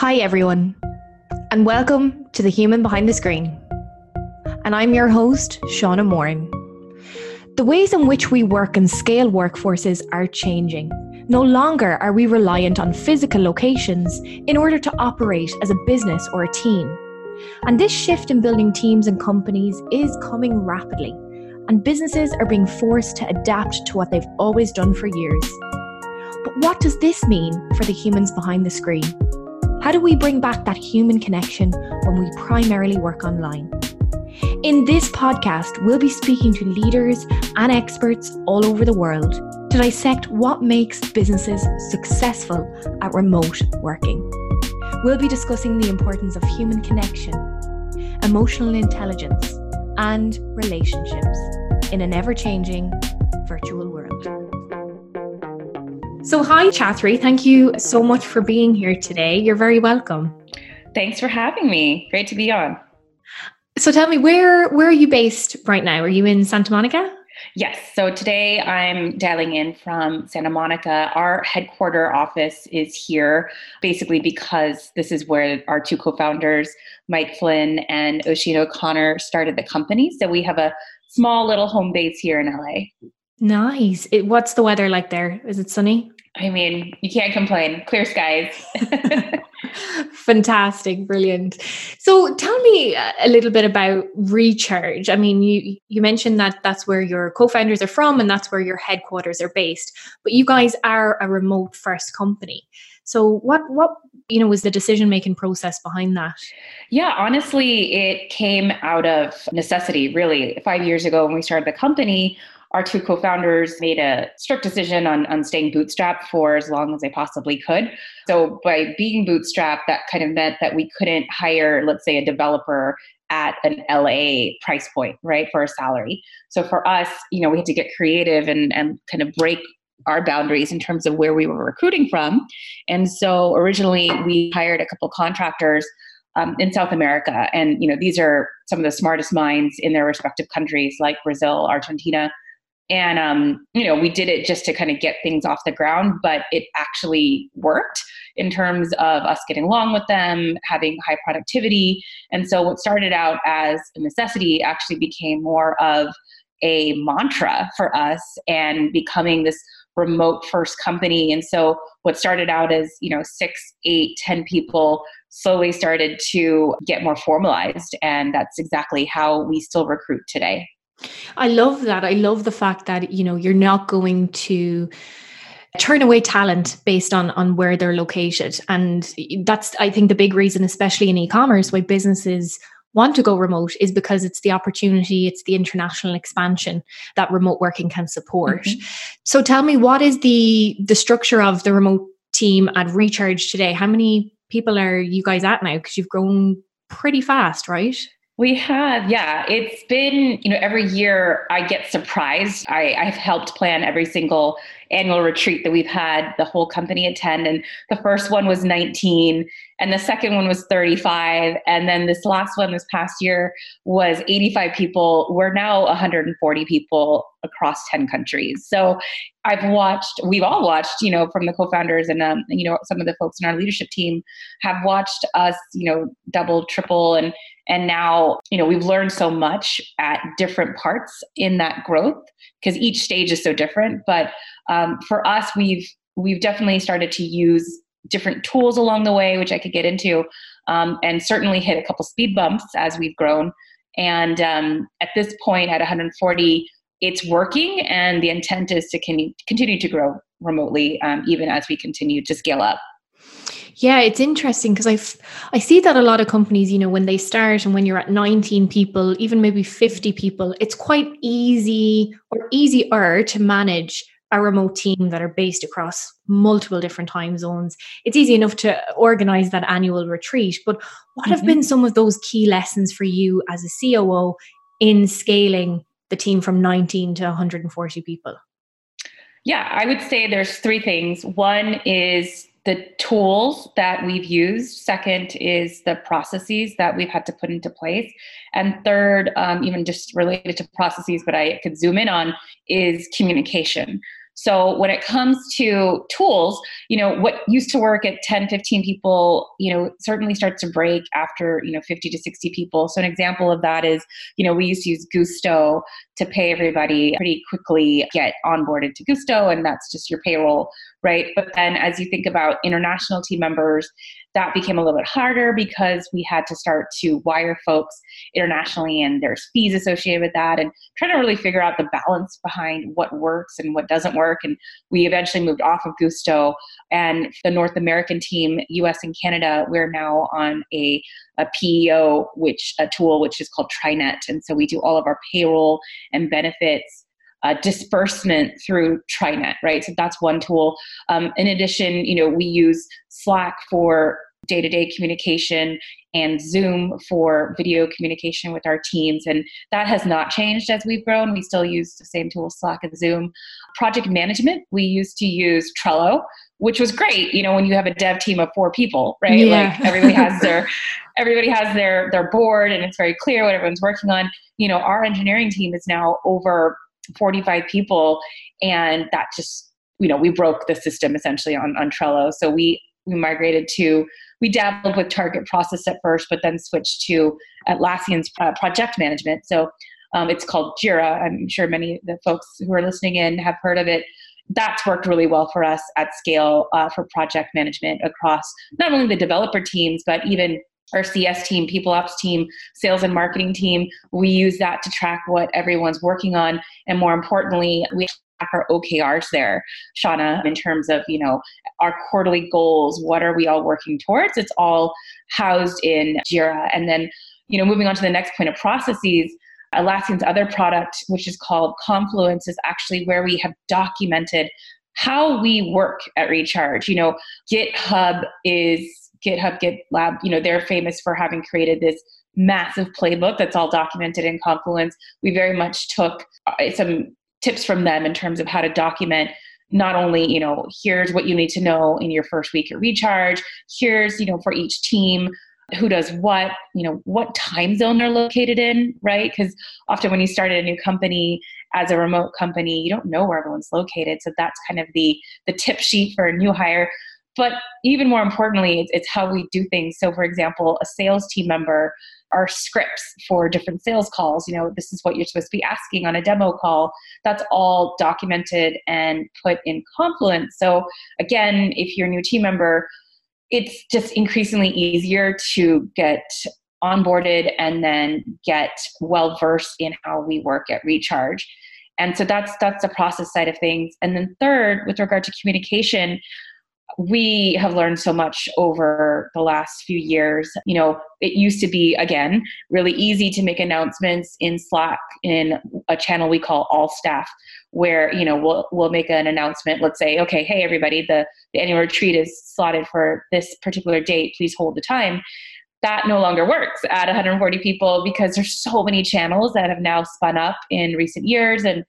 Hi, everyone, and welcome to The Human Behind the Screen. And I'm your host, Shauna Moran. The ways in which we work and scale workforces are changing. No longer are we reliant on physical locations in order to operate as a business or a team. And this shift in building teams and companies is coming rapidly, and businesses are being forced to adapt to what they've always done for years. But what does this mean for the humans behind the screen? How do we bring back that human connection when we primarily work online? In this podcast, we'll be speaking to leaders and experts all over the world to dissect what makes businesses successful at remote working. We'll be discussing the importance of human connection, emotional intelligence, and relationships in an ever changing virtual. So, hi, Chathri. Thank you so much for being here today. You're very welcome. Thanks for having me. Great to be on. So, tell me, where where are you based right now? Are you in Santa Monica? Yes. So today I'm dialing in from Santa Monica. Our headquarter office is here basically because this is where our two co founders, Mike Flynn and Oisin O'Connor, started the company. So we have a small little home base here in LA. Nice. It, what's the weather like there? Is it sunny? I mean, you can't complain. Clear skies. Fantastic, brilliant. So, tell me a little bit about Recharge. I mean, you you mentioned that that's where your co-founders are from and that's where your headquarters are based. But you guys are a remote first company. So, what what you know was the decision making process behind that? Yeah, honestly, it came out of necessity. Really, five years ago when we started the company, our two co-founders made a strict decision on, on staying bootstrapped for as long as they possibly could. So by being bootstrapped, that kind of meant that we couldn't hire, let's say, a developer at an LA price point, right, for a salary. So for us, you know, we had to get creative and, and kind of break our boundaries in terms of where we were recruiting from. And so originally we hired a couple contractors um, in South America. And, you know, these are some of the smartest minds in their respective countries like Brazil, Argentina, and um, you know we did it just to kind of get things off the ground but it actually worked in terms of us getting along with them having high productivity. And so what started out as a necessity actually became more of a mantra for us and becoming this remote first company. And so what started out as you know six eight ten people slowly started to get more formalized and that's exactly how we still recruit today I love that. I love the fact that, you know, you're not going to turn away talent based on on where they're located. And that's i think the big reason especially in e-commerce why businesses want to go remote is because it's the opportunity it's the international expansion that remote working can support. Mm-hmm. so tell me what is the the structure of the remote team at recharge today? How many people are you guys at now? Because you've grown pretty fast right we have, yeah. It's been, you know, every year I get surprised. I, I've helped plan every single annual retreat that we've had the whole company attend. And the first one was 19, and the second one was 35. And then this last one this past year was 85 people. We're now 140 people across 10 countries. So I've watched, we've all watched, you know, from the co founders and, um, you know, some of the folks in our leadership team have watched us, you know, double, triple, and and now, you know, we've learned so much at different parts in that growth because each stage is so different. But um, for us, we've we've definitely started to use different tools along the way, which I could get into, um, and certainly hit a couple speed bumps as we've grown. And um, at this point, at 140, it's working, and the intent is to con- continue to grow remotely, um, even as we continue to scale up. Yeah, it's interesting because I I see that a lot of companies, you know, when they start and when you're at 19 people, even maybe 50 people, it's quite easy or easier to manage a remote team that are based across multiple different time zones. It's easy enough to organize that annual retreat, but what mm-hmm. have been some of those key lessons for you as a COO in scaling the team from 19 to 140 people? Yeah, I would say there's three things. One is the tools that we've used. Second is the processes that we've had to put into place. And third, um, even just related to processes, but I could zoom in on, is communication. So when it comes to tools, you know, what used to work at 10, 15 people, you know, certainly starts to break after, you know, 50 to 60 people. So an example of that is, you know, we used to use Gusto to pay everybody pretty quickly get onboarded to Gusto and that's just your payroll, right? But then as you think about international team members, that became a little bit harder because we had to start to wire folks internationally and there's fees associated with that and trying to really figure out the balance behind what works and what doesn't work and we eventually moved off of gusto and the north american team us and canada we're now on a, a peo which a tool which is called TriNet and so we do all of our payroll and benefits uh, disbursement through TriNet, right? So that's one tool. Um, in addition, you know, we use Slack for day to day communication and Zoom for video communication with our teams. And that has not changed as we've grown. We still use the same tools, Slack and Zoom. Project management, we used to use Trello, which was great, you know, when you have a dev team of four people, right? Yeah. Like everybody has their everybody has their their board and it's very clear what everyone's working on. You know, our engineering team is now over 45 people and that just you know we broke the system essentially on, on trello so we we migrated to we dabbled with Targetprocess at first, but then switched to Atlassian's uh, project management. So um, it's called Jira. I'm sure many of the folks who are listening in have heard of it. That's worked really well for us at scale uh, for project management across not only the developer teams, but even our CS team, people ops team, sales and marketing team. We use that to track what everyone's working on. And more importantly, we track our OKRs there, Shauna, in terms of, you know, our quarterly goals, what are we all working towards? It's all housed in Jira. And then, you know, moving on to the next point of processes, Atlassian's other product, which is called Confluence, is actually where we have documented how we work at Recharge. You know, GitHub is GitHub, GitLab, you know, they're famous for having created this massive playbook that's all documented in Confluence. We very much took uh, some tips from them in terms of how to document not only you know here's what you need to know in your first week at recharge here's you know for each team who does what you know what time zone they're located in right? Because often when you start a new company as a remote company you don't know where everyone's located. So that's kind of the the tip sheet for a new hire but even more importantly it's, it's how we do things so for example a sales team member our scripts for different sales calls. You know, this is what you're supposed to be asking on a demo call. That's all documented and put in Confluence. So, again, if you're a new team member, it's just increasingly easier to get onboarded and then get well versed in how we work at Recharge. And so that's that's the process side of things. And then third, with regard to communication, we have learned so much over the last few years. You know, it used to be, again, really easy to make announcements in Slack in a channel we call All Staff, where, you know, we'll, we'll make an announcement. Let's say, okay, hey, everybody, the, the annual retreat is slotted for this particular date. Please hold the time. That no longer works at 140 people because there's so many channels that have now spun up in recent years. And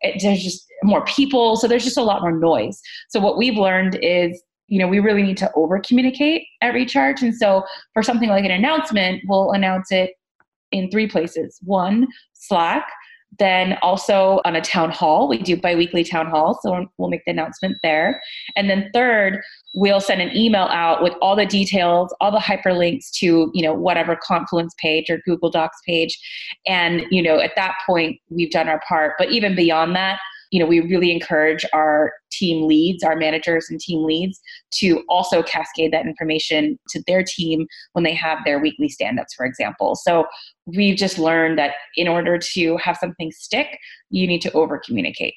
it, there's just more people. So there's just a lot more noise. So what we've learned is you know, we really need to over communicate at Recharge. And so for something like an announcement, we'll announce it in three places. One, Slack, then also on a town hall. We do biweekly town halls, so we'll make the announcement there. And then third, we'll send an email out with all the details, all the hyperlinks to, you know, whatever Confluence page or Google Docs page. And, you know, at that point, we've done our part. But even beyond that, you know, we really encourage our team leads, our managers and team leads to also cascade that information to their team when they have their weekly stand-ups, for example. So we've just learned that in order to have something stick, you need to over communicate.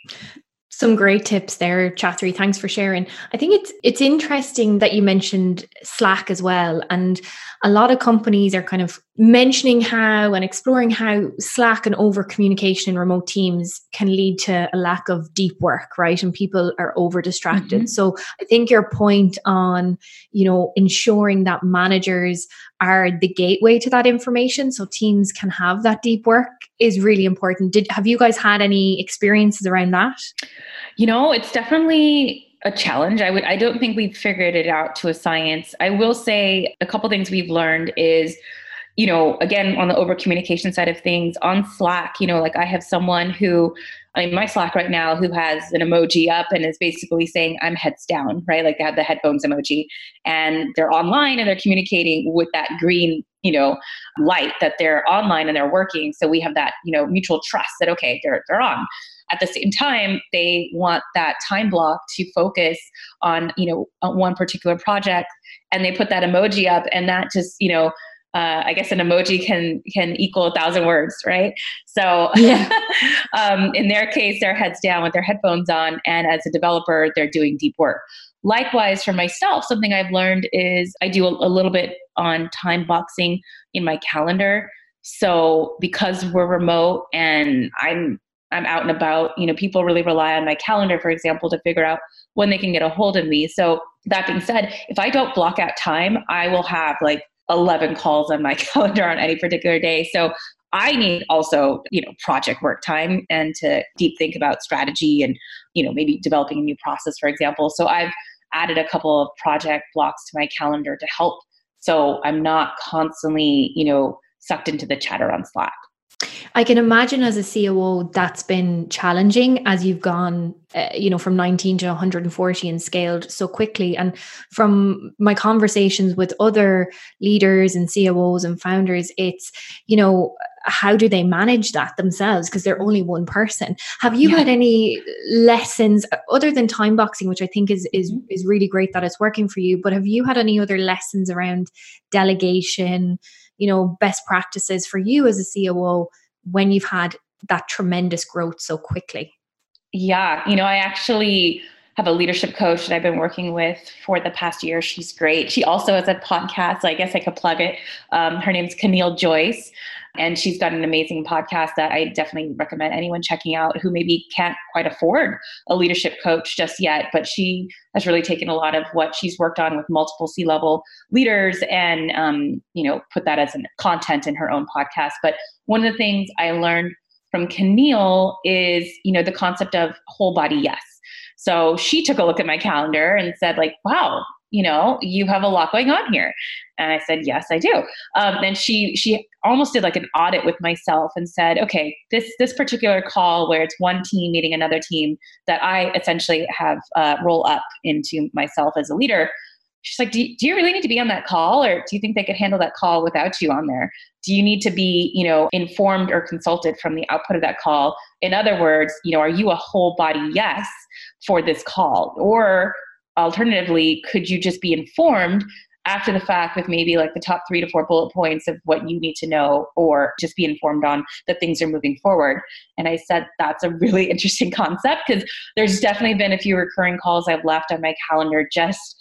Some great tips there, Chathri. Thanks for sharing. I think it's it's interesting that you mentioned Slack as well. And a lot of companies are kind of mentioning how and exploring how Slack and over communication in remote teams can lead to a lack of deep work, right? And people are over distracted. Mm-hmm. So I think your point on, you know, ensuring that managers are the gateway to that information so teams can have that deep work is really important. Did have you guys had any experiences around that? You know, it's definitely a challenge. I would I don't think we've figured it out to a science. I will say a couple things we've learned is you know, again, on the over communication side of things, on Slack, you know, like I have someone who I mean, my Slack right now, who has an emoji up and is basically saying, I'm heads down, right? Like they have the headphones emoji and they're online and they're communicating with that green, you know, light that they're online and they're working. So we have that, you know, mutual trust that, okay, they're, they're on. At the same time, they want that time block to focus on, you know, uh, one particular project and they put that emoji up and that just, you know, uh, I guess an emoji can can equal a thousand words, right? So, yeah. um, in their case, they're heads down with their headphones on, and as a developer, they're doing deep work. Likewise, for myself, something I've learned is I do a, a little bit on time boxing in my calendar. So, because we're remote and I'm I'm out and about, you know, people really rely on my calendar, for example, to figure out when they can get a hold of me. So, that being said, if I don't block out time, I will have like 11 calls on my calendar on any particular day. So I need also, you know, project work time and to deep think about strategy and, you know, maybe developing a new process, for example. So I've added a couple of project blocks to my calendar to help so I'm not constantly, you know, sucked into the chatter on Slack. I can imagine as a COO that's been challenging as you've gone, uh, you know, from 19 to 140 and scaled so quickly. And from my conversations with other leaders and COOs and founders, it's, you know, how do they manage that themselves because they're only one person have you yeah. had any lessons other than time boxing which i think is is mm-hmm. is really great that it's working for you but have you had any other lessons around delegation you know best practices for you as a COO when you've had that tremendous growth so quickly? Yeah, you know, I actually have a leadership coach that I've been working with for the past year. She's great. She also has a podcast. So I guess I could plug it. Um, her name's Camille Joyce. And she's got an amazing podcast that I definitely recommend anyone checking out who maybe can't quite afford a leadership coach just yet. But she has really taken a lot of what she's worked on with multiple C level leaders and, um, you know, put that as an content in her own podcast. But one of the things I learned from Camille is, you know, the concept of whole body yes. So she took a look at my calendar and said, like, wow, you know, you have a lot going on here. And I said, yes, I do. Um, and she she almost did like an audit with myself and said, okay, this this particular call where it's one team meeting another team that I essentially have uh, roll up into myself as a leader. She's like, do you, do you really need to be on that call, or do you think they could handle that call without you on there? Do you need to be, you know, informed or consulted from the output of that call? In other words, you know, are you a whole body yes for this call, or alternatively, could you just be informed after the fact with maybe like the top three to four bullet points of what you need to know or just be informed on that things are moving forward? And i said that's a really interesting concept because there's definitely been a few recurring calls i've left on my calendar just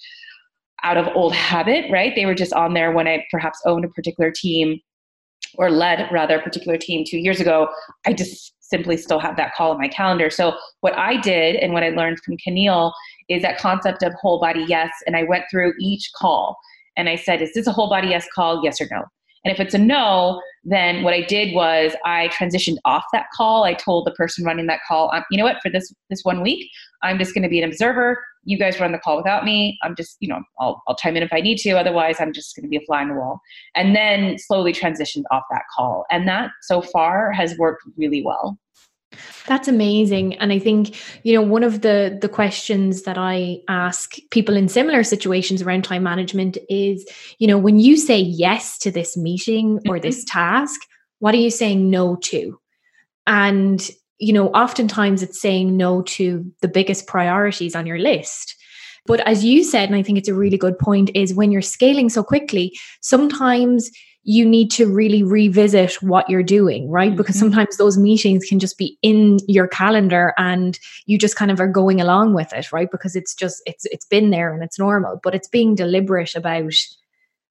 out of old habit right? They were just on there when i perhaps owned a particular team or led rather a particular team two years ago. I just simply still have that call in my calendar so what i did and what i learned from Camille is that concept of whole body yes. And I went through each call and I said, is this a whole body yes call? Yes or no? And if it's a no, then what I did was I transitioned off that call. I told the person running that call, you know what, for this this one week, I'm just going to be an observer. You guys run the call without me. I'm just, you know, I'll, I'll chime in if I need to. Otherwise, I'm just going to be a fly on the wall. And then slowly transitioned off that call. And that so far has worked really well. That's amazing. And I think, you know, one of the the questions that I ask people in similar situations around time management is, you know, when you say yes to this meeting or mm-hmm. this task, what are you saying no to? And, you know, oftentimes it's saying no to the biggest priorities on your list. But as you said, and I think it's a really good point, is when you're scaling so quickly, sometimes you need to really revisit what you're doing, right? Mm-hmm. Because sometimes those meetings can just be in your calendar and you just kind of are going along with it, right? Because it's just it's it's been there and it's normal, but it's being deliberate about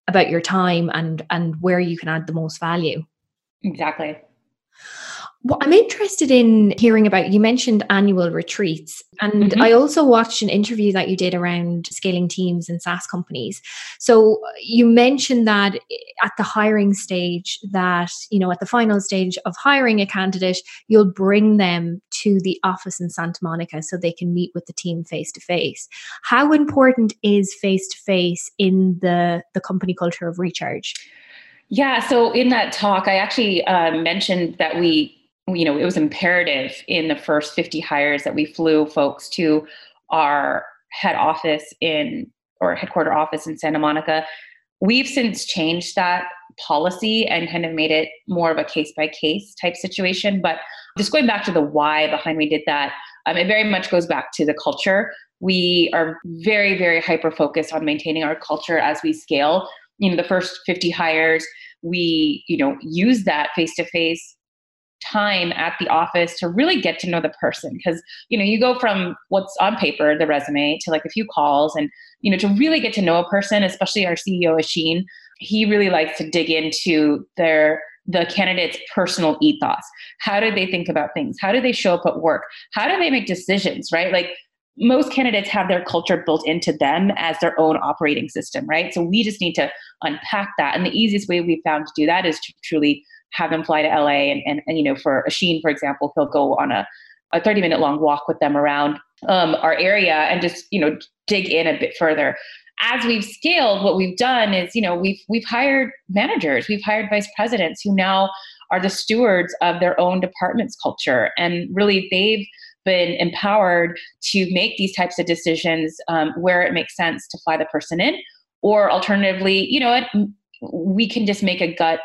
about your time and and where you can add the most value. Exactly. Well, I'm interested in hearing about you mentioned annual retreats, and mm-hmm. I also watched an interview that you did around scaling teams and SaaS companies. So you mentioned that at the hiring stage, that you know at the final stage of hiring a candidate, you'll bring them to the office in Santa Monica so they can meet with the team face to face. How important is face to face in the the company culture of Recharge? Yeah, so in that talk, I actually uh, mentioned that we you know, it was imperative in the first 50 hires that we flew folks to our head office in or headquarter office in Santa Monica. We've since changed that policy and kind of made it more of a case by case type situation. But just going back to the why behind we did that, um, it very much goes back to the culture. We are very, very hyper focused on maintaining our culture as we scale. You know, the first 50 hires, we, you know, use that face to face time at the office to really get to know the person. Because you know you go from what's on paper the resume to like a few calls and you know to really get to know a person especially our ceo Oisin he really likes to dig into their the candidate's personal ethos. How do they think about things? How do they show up at work? How do they make decisions right? Like most candidates have their culture built into them as their own operating system right? So we just need to unpack that. And the easiest way we found to do that is to truly have them fly to la and, and, and you know for Oisin for example he'll go on a, a 30 minute long walk with them around um, our area and just you know dig in a bit further. As we've scaled, what we've done is, you know, we've we've hired managers, we've hired vice presidents who now are the stewards of their own department's culture, and really they've been empowered to make these types of decisions um, where it makes sense to fly the person in, or alternatively, you know, we can just make a gut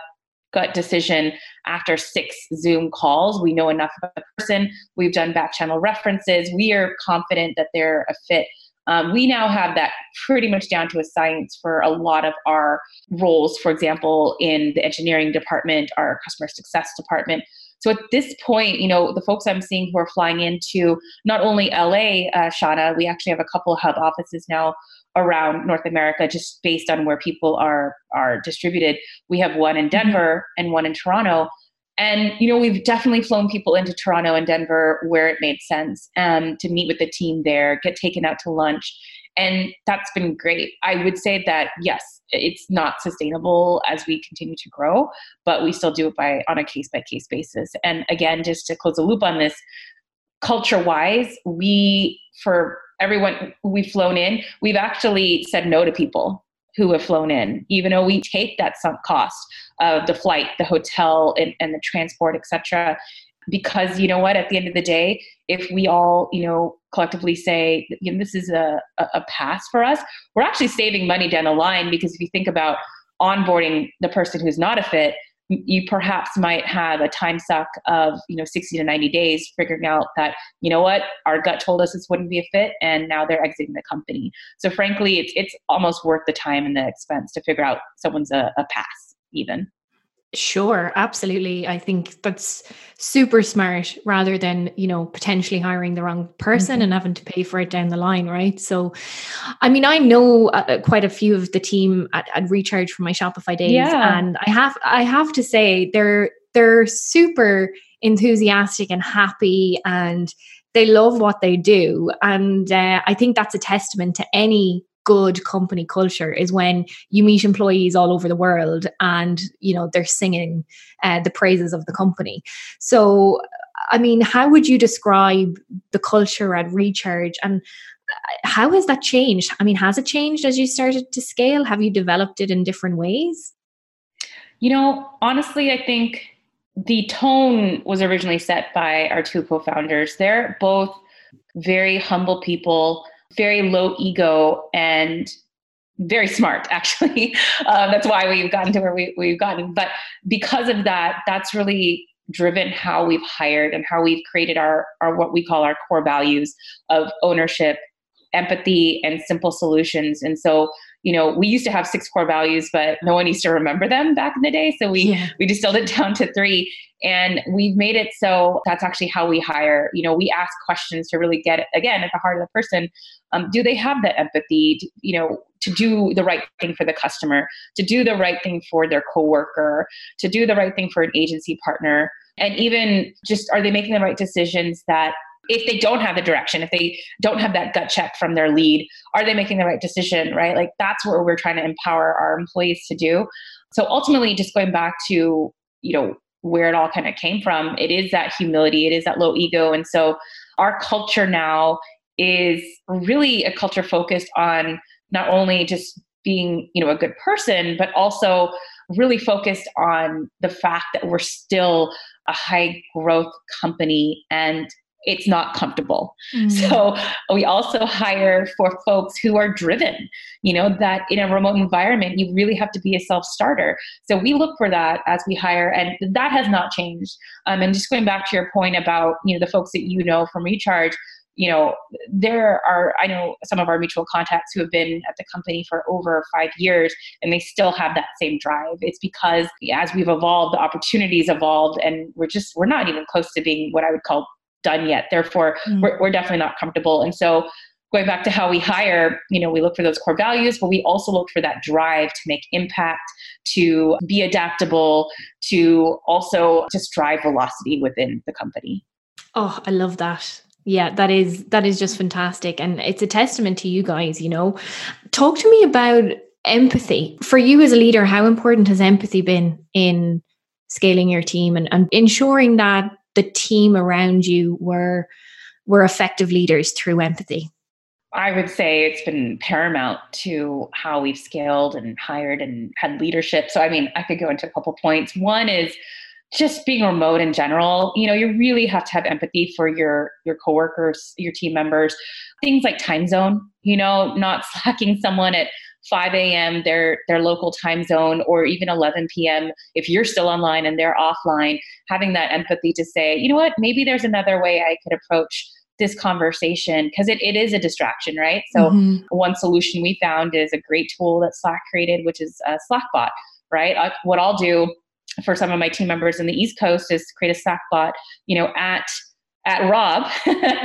gut decision after six Zoom calls. We know enough about the person. We've done back channel references. We are confident that they're a fit um, we now have that pretty much down to a science for a lot of our roles. For example, in the engineering department, our customer success department. So at this point, you know, the folks I'm seeing who are flying into not only LA, uh, Shauna, we actually have a couple of hub offices now around North America, just based on where people are are distributed. We have one in mm-hmm. Denver and one in Toronto. And you know, we've definitely flown people into Toronto and Denver where it made sense um, to meet with the team there, get taken out to lunch, and that's been great. I would say that yes, it's not sustainable as we continue to grow, but we still do it by on a case by case basis. And again, just to close the loop on this, culture wise, we for everyone we've flown in, we've actually said no to people who have flown in, even though we take that sunk cost of the flight, the hotel, and, and the transport, etc. Because you know what, at the end of the day, if we all, you know, collectively say, you know, this is a, a pass for us, we're actually saving money down the line because if you think about onboarding the person who's not a fit, you perhaps might have a time suck of you know 60 to 90 days figuring out that you know what our gut told us this wouldn't be a fit and now they're exiting the company. So frankly it's it's almost worth the time and the expense to figure out someone's a, a pass even Sure, absolutely. I think that's super smart rather than, you know, potentially hiring the wrong person mm-hmm. and having to pay for it down the line, right? So, I mean, I know uh, uh, quite a few of the team at, at Recharge from my Shopify days yeah. and I have I have to say they're they're super enthusiastic and happy and they love what they do and uh, I think that's a testament to any good company culture is when you meet employees all over the world and you know they're singing uh, the praises of the company. So i mean how would you describe the culture at recharge and uh, how has that changed? I mean has it changed as you started to scale? Have you developed it in different ways? You know honestly i think the tone was originally set by our two co-founders. They're both very humble people very low ego and very smart actually. Uh, that's why we've gotten to where we, we've gotten. But because of that that's really driven how we've hired and how we've created our, our what we call our core values of ownership empathy and simple solutions. And so you know we used to have six core values but no one used to remember them back in the day. So we yeah. we distilled it down to three and we've made it so that's actually how we hire. You know we ask questions to really get again at the heart of the person. Um, do they have that empathy to, you know to do the right thing for the customer to do the right thing for their coworker to do the right thing for an agency partner? And even just are they making the right decisions that if they don't have the direction, if they don't have that gut check from their lead, are they making the right decision, right? Like that's what we're trying to empower our employees to do. So ultimately, just going back to, you know, where it all kind of came from, it is that humility, it is that low ego. And so our culture now is really a culture focused on not only just being, you know, a good person, but also really focused on the fact that we're still a high growth company and it's not comfortable. Mm. So we also hire for folks who are driven, you know, that in a remote environment, you really have to be a self starter. So we look for that as we hire, and that has not changed. Um, and just going back to your point about, you know, the folks that you know from Recharge, you know, there are, I know some of our mutual contacts who have been at the company for over five years and they still have that same drive. It's because as we've evolved, the opportunities evolved and we're just, we're not even close to being what I would call done yet. Therefore, mm. we're, we're definitely not comfortable. And so going back to how we hire, you know, we look for those core values, but we also look for that drive to make impact, to be adaptable, to also just drive velocity within the company. Oh, I love that. Yeah, that is that is just fantastic and it's a testament to you guys, you know. Talk to me about empathy. For you as a leader, how important has empathy been in scaling your team and, and ensuring that the team around you were were effective leaders through empathy? I would say it's been paramount to how we've scaled and hired and had leadership. So, I mean, I could go into a couple points. One is just being remote in general. You know, you really have to have empathy for your your coworkers, your team members. Things like time zone. You know, not slacking someone at 5 a.m. their their local time zone or even 11 p.m. if you're still online and they're offline having that empathy to say you know what maybe there's another way I could approach this conversation because it, it is a distraction right so mm-hmm. one solution we found is a great tool that slack created which is a slackbot right I, what i'll do for some of my team members in the east coast is create a Slack bot, you know at at Rob.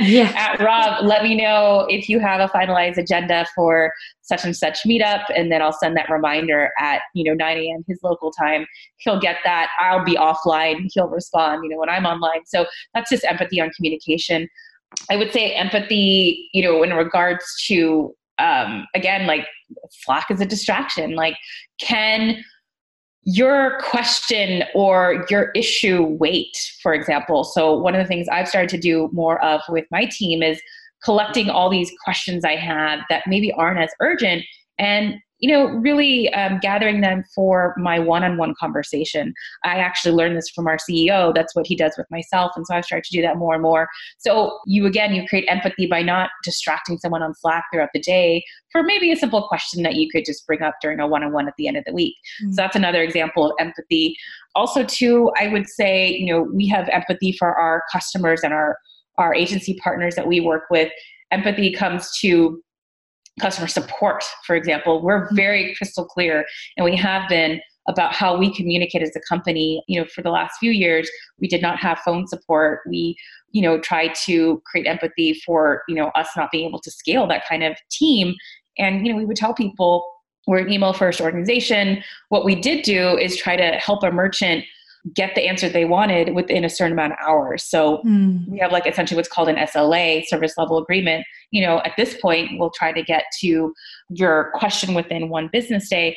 yeah. at Rob, let me know if you have a finalized agenda for such and such meetup, and then I'll send that reminder at you know 9 a.m. his local time. He'll get that. I'll be offline. He'll respond. You know when I'm online. So that's just empathy on communication. I would say empathy. You know in regards to um, again like Slack is a distraction. Like can your question or your issue weight, for example. So, one of the things I've started to do more of with my team is collecting all these questions I have that maybe aren't as urgent and you know, really um, gathering them for my one on one conversation. I actually learned this from our CEO. That's what he does with myself. And so I've started to do that more and more. So you, again, you create empathy by not distracting someone on Slack throughout the day for maybe a simple question that you could just bring up during a one on one at the end of the week. Mm-hmm. So that's another example of empathy. Also, too, I would say, you know, we have empathy for our customers and our our agency partners that we work with empathy comes to customer support, for example, we're very crystal clear and we have been about how we communicate as a company. You know, for the last few years, we did not have phone support. We, you know, tried to create empathy for, you know, us not being able to scale that kind of team. And, you know, we would tell people we're an email first organization. What we did do is try to help a merchant get the answer they wanted within a certain amount of hours. So mm. we have like essentially what's called an SLA, service level agreement. You know, at this point, we'll try to get to your question within one business day.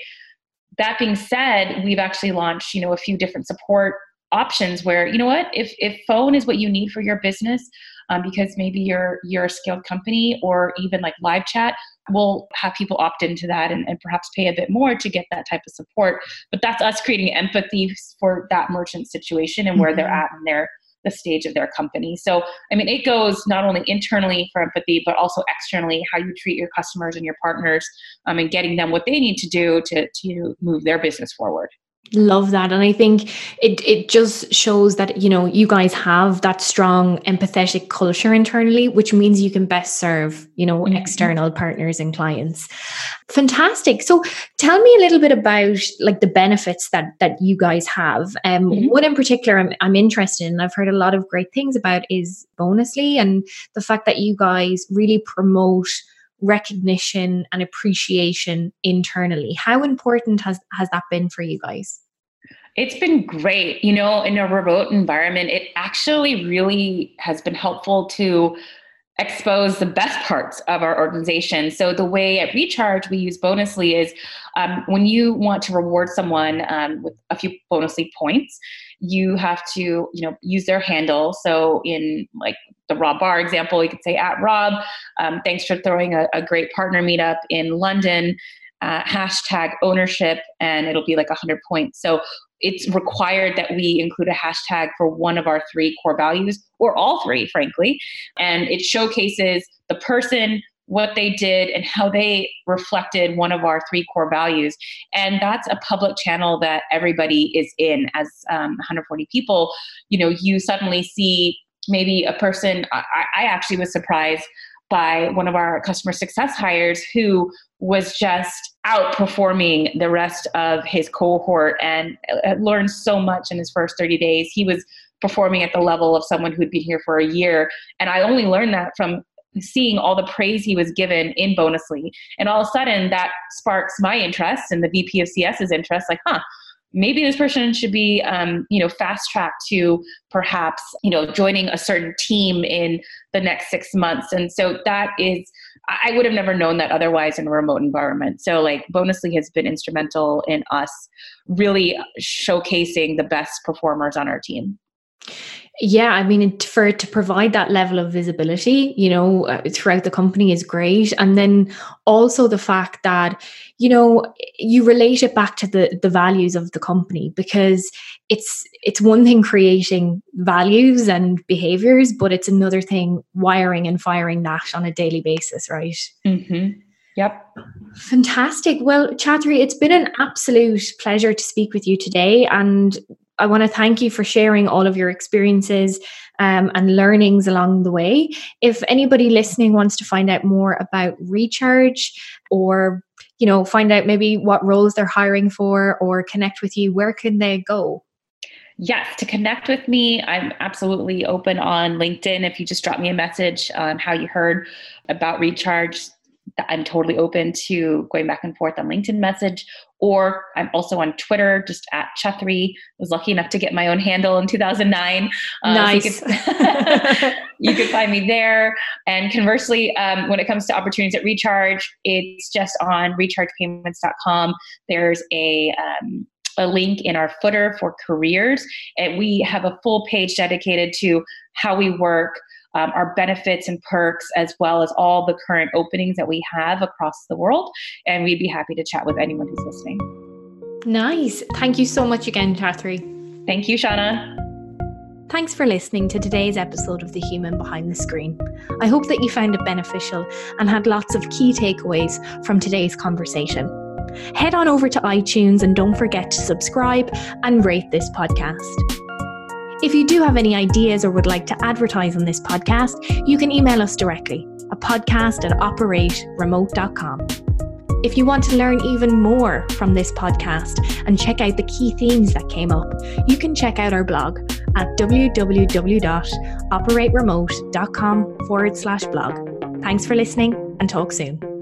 That being said, we've actually launched, you know, a few different support options where, you know what, if if phone is what you need for your business, um, because maybe you're you're a scaled company or even like live chat we'll have people opt into that and, and perhaps pay a bit more to get that type of support but that's us creating empathy for that merchant situation and where mm-hmm. they're at in their the stage of their company. So, I mean, it goes not only internally for empathy, but also externally, how you treat your customers and your partners um, and getting them what they need to do to, to move their business forward love that and i think it it just shows that you know you guys have that strong empathetic culture internally which means you can best serve you know mm-hmm. external partners and clients fantastic so tell me a little bit about like the benefits that that you guys have um mm-hmm. one in particular I'm, I'm interested in i've heard a lot of great things about is bonusly and the fact that you guys really promote recognition and appreciation internally. How important has, has that been for you guys? It's been great. You know, in a remote environment, it actually really has been helpful to expose the best parts of our organization. So the way at Recharge we use Bonusly is um, when you want to reward someone um, with a few Bonusly points, you have to you know use their handle. So in like the Rob Bar example, you could say at Rob, um, thanks for throwing a, a great partner meetup in London uh, hashtag ownership, and it'll be like 100 points. So it's required that we include a hashtag for one of our three core values, or all three, frankly. And it showcases the person, what they did and how they reflected one of our three core values. And that's a public channel that everybody is in as um, 140 people. You know, you suddenly see maybe a person, I, I actually was surprised by one of our customer success hires who was just outperforming the rest of his cohort and uh, learned so much in his first 30 days. He was performing at the level of someone who'd been here for a year. And I only learned that from seeing all the praise he was given in Bonusly. And all of a sudden that sparks my interest and the VP of CS's interest, like, huh, maybe this person should be um, you know fast tracked to perhaps you know joining a certain team in the next six months. And so that is i would have never known that otherwise in a remote environment. So like bonusly has been instrumental in us really showcasing the best performers on our team yeah, I mean, for it to provide that level of visibility, you know, uh, throughout the company is great, and then also the fact that you know you relate it back to the the values of the company because it's it's one thing creating values and behaviors, but it's another thing wiring and firing that on a daily basis, right? Mm-hmm. Yep. Fantastic. Well, Chatri, it's been an absolute pleasure to speak with you today. And I want to thank you for sharing all of your experiences um, and learnings along the way. If anybody listening wants to find out more about Recharge or you know find out maybe what roles they're hiring for or connect with you, where can they go? Yes, to connect with me, I'm absolutely open on LinkedIn. If you just drop me a message on how you heard about Recharge, I'm totally open to going back and forth on LinkedIn message, or I'm also on Twitter, just at Chethri. I was lucky enough to get my own handle in 2009. Uh, nice. So you, could, you, could, find me there. And conversely, um, when it comes to opportunities at Recharge, it's just on rechargepayments.com. There's a um, a link in our footer for careers, and we have a full page dedicated to how we work um, our benefits and perks, as well as all the current openings that we have across the world. And we'd be happy to chat with anyone who's listening. Nice. Thank you so much again, Catherine. Thank you, Shauna. Thanks for listening to today's episode of The Human Behind the Screen. I hope that you found it beneficial and had lots of key takeaways from today's conversation. Head on over to iTunes and don't forget to subscribe and rate this podcast. If you do have any ideas or would like to advertise on this podcast, you can email us directly a podcast at operateremote.com. If you want to learn even more from this podcast and check out the key themes that came up, you can check out our blog at www.operateremote.com forward slash blog. Thanks for listening and talk soon.